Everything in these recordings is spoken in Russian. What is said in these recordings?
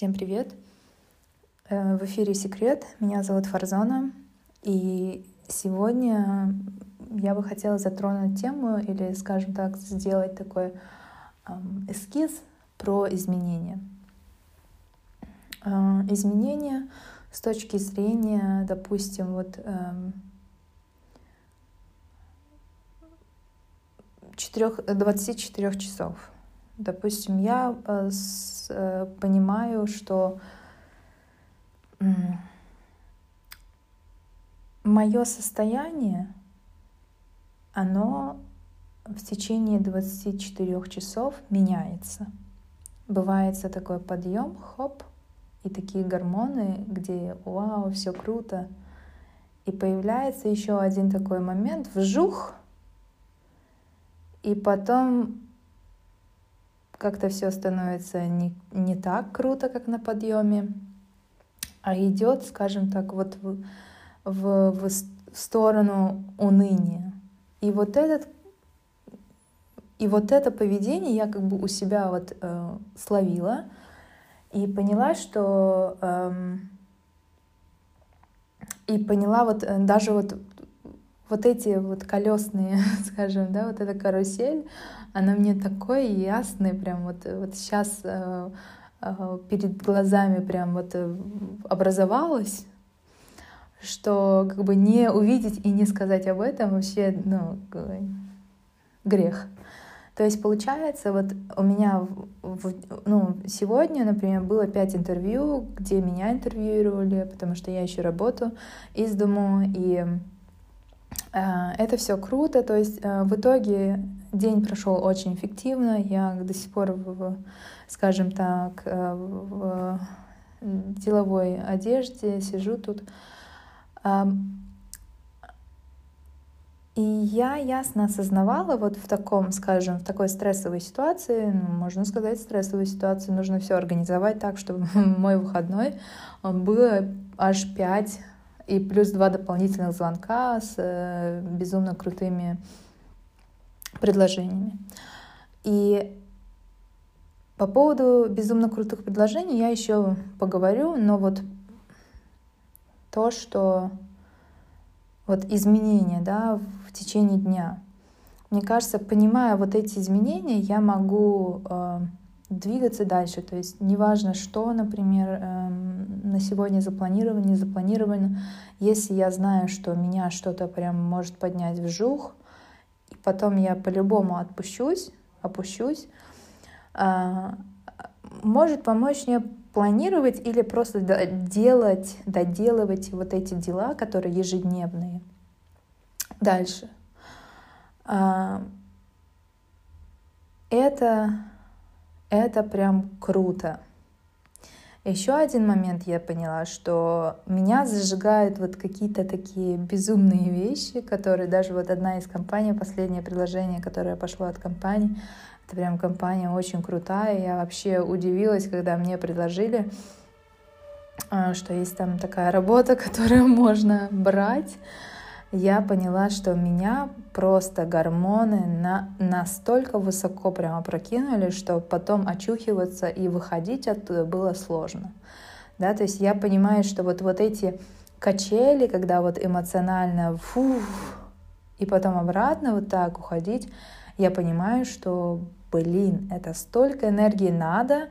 Всем привет! Э, в эфире «Секрет». Меня зовут Фарзона. И сегодня я бы хотела затронуть тему или, скажем так, сделать такой эскиз про изменения. Э, изменения с точки зрения, допустим, вот 4, эм, 24 часов. Допустим, я э, понимаю, что мое состояние, оно в течение 24 часов меняется. Бывает такой подъем, хоп, и такие гормоны, где вау, все круто. И появляется еще один такой момент, вжух, и потом как-то все становится не, не так круто, как на подъеме а идет, скажем так, вот в, в, в сторону уныния. И вот этот и вот это поведение я как бы у себя вот э, словила и поняла, что э, и поняла вот э, даже вот вот эти вот колесные, скажем, да, вот эта карусель, она мне такой ясный, прям вот вот сейчас э, перед глазами прям вот э, образовалось, что как бы не увидеть и не сказать об этом вообще, ну, грех. То есть получается, вот у меня в, ну, сегодня, например, было пять интервью, где меня интервьюировали, потому что я еще работаю из дому, и э, это все круто. То есть э, в итоге день прошел очень эффективно. Я до сих пор в, скажем так, э, в деловой одежде, сижу тут. И я ясно осознавала вот в таком, скажем, в такой стрессовой ситуации, ну, можно сказать, стрессовой ситуации, нужно все организовать так, чтобы мой выходной было аж пять и плюс два дополнительных звонка с э, безумно крутыми предложениями. И по поводу безумно крутых предложений я еще поговорю, но вот то, что вот изменения, да, в течение дня. Мне кажется, понимая вот эти изменения, я могу э, двигаться дальше. То есть неважно, что, например, э, на сегодня запланировано, не запланировано. Если я знаю, что меня что-то прям может поднять в жух, и потом я по-любому отпущусь, опущусь, а, может помочь мне планировать или просто делать, доделывать вот эти дела, которые ежедневные. Дальше. А, это, это прям круто. Еще один момент я поняла, что меня зажигают вот какие-то такие безумные вещи, которые даже вот одна из компаний, последнее предложение, которое пошло от компании, это прям компания очень крутая. Я вообще удивилась, когда мне предложили, а, что есть там такая работа, которую можно брать. Я поняла, что меня просто гормоны на, настолько высоко прямо прокинули, что потом очухиваться и выходить оттуда было сложно. Да, то есть я понимаю, что вот, вот эти качели, когда вот эмоционально фу, и потом обратно вот так уходить, я понимаю, что блин, это столько энергии надо,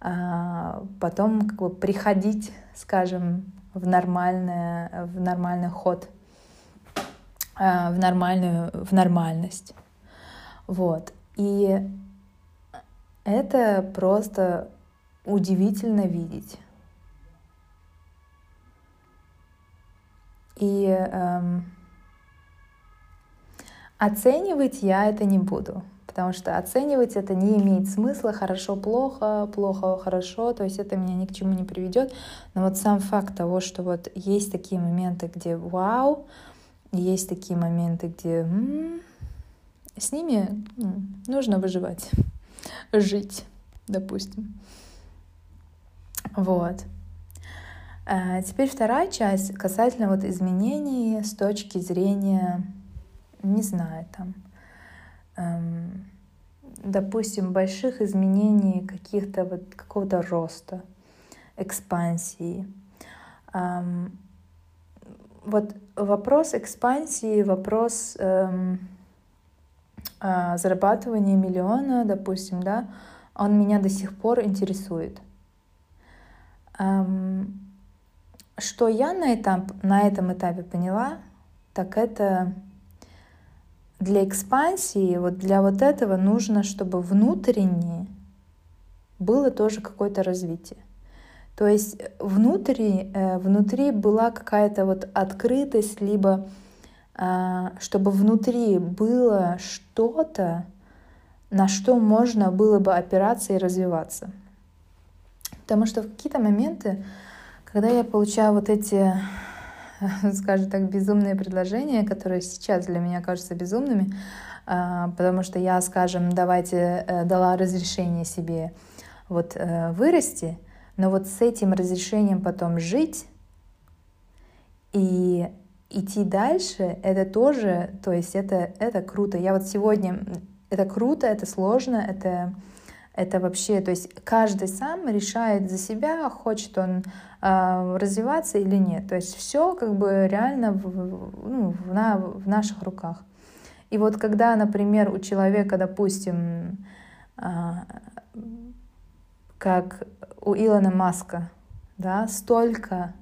а, потом как бы приходить, скажем, в, нормальное, в нормальный ход, в нормальную, в нормальность. Вот. И это просто удивительно видеть. И эм, оценивать я это не буду потому что оценивать это не имеет смысла, хорошо-плохо, плохо-хорошо, то есть это меня ни к чему не приведет. Но вот сам факт того, что вот есть такие моменты, где вау, есть такие моменты, где м-м, с ними м-м, нужно выживать, жить, допустим. Вот. А теперь вторая часть касательно вот изменений с точки зрения, не знаю, там, эм, допустим, больших изменений каких-то вот какого-то роста. экспансии. Вот вопрос экспансии, вопрос эм, а, зарабатывания миллиона, допустим, да, он меня до сих пор интересует. Эм, что я на, этап, на этом этапе поняла, так это для экспансии, вот для вот этого нужно, чтобы внутренне было тоже какое-то развитие. То есть внутри, э, внутри была какая-то вот открытость, либо а, чтобы внутри было что-то, на что можно было бы опираться и развиваться. Потому что в какие-то моменты, когда я получаю вот эти, скажем так, безумные предложения, которые сейчас для меня кажутся безумными, а, потому что я, скажем, давайте э, дала разрешение себе вот э, вырасти, но вот с этим разрешением потом жить и идти дальше, это тоже, то есть это, это круто. Я вот сегодня, это круто, это сложно, это, это вообще, то есть каждый сам решает за себя, хочет он э, развиваться или нет. То есть все как бы реально в, ну, в, на, в наших руках. И вот когда, например, у человека, допустим, э, как у Илона Маска, да, столько,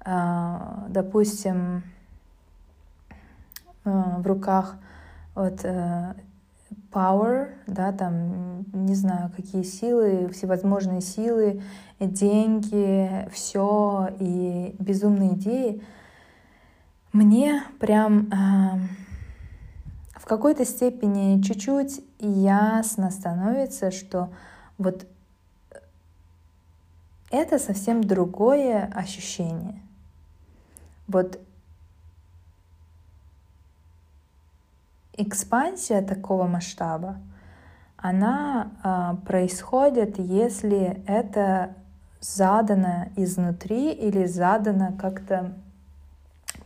а, допустим, а, в руках вот э, power, да, там, не знаю, какие силы, всевозможные силы, деньги, все и безумные идеи, мне прям э, в какой-то степени чуть-чуть ясно становится, что вот это совсем другое ощущение. Вот экспансия такого масштаба, она а, происходит, если это задано изнутри или задано как-то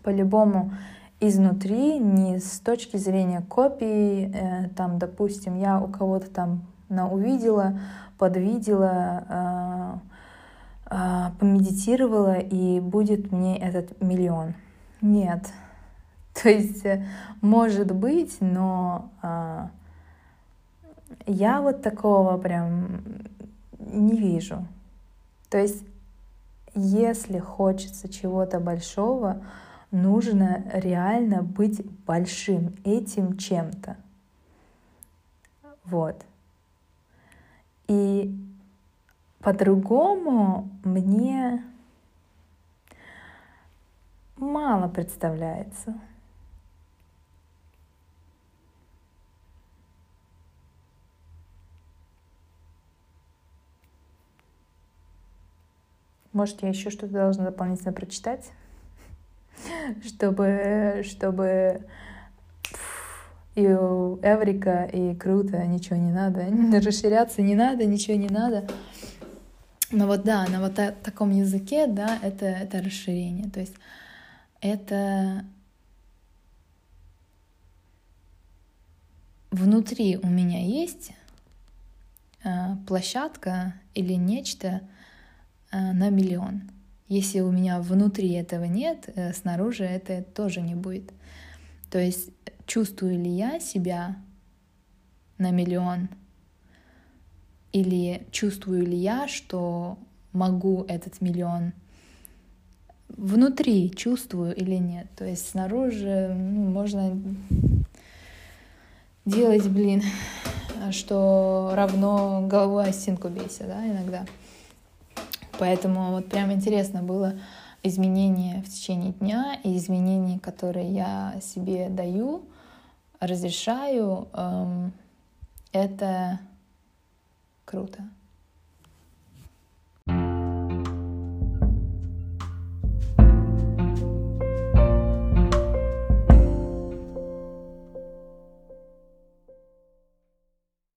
по-любому изнутри, не с точки зрения копии, э, там, допустим, я у кого-то там на увидела, подвидела, э, помедитировала, и будет мне этот миллион. Нет. То есть, э, может быть, но а, я вот такого прям не вижу. То есть, если хочется чего-то большого, нужно реально быть большим этим чем-то. Вот. И по-другому мне мало представляется. Может, я еще что-то должна дополнительно прочитать, чтобы, чтобы и Эврика, и круто, ничего не надо, расширяться не надо, ничего не надо. Но вот да, на вот та- таком языке, да, это, это расширение. То есть это внутри у меня есть э, площадка или нечто э, на миллион. Если у меня внутри этого нет, э, снаружи это тоже не будет. То есть чувствую ли я себя на миллион или чувствую ли я, что могу этот миллион внутри чувствую или нет. То есть снаружи ну, можно делать, блин, что равно головой о стенку бейся, да, иногда. Поэтому вот прям интересно было изменения в течение дня и изменения, которые я себе даю, разрешаю, эм, это Круто.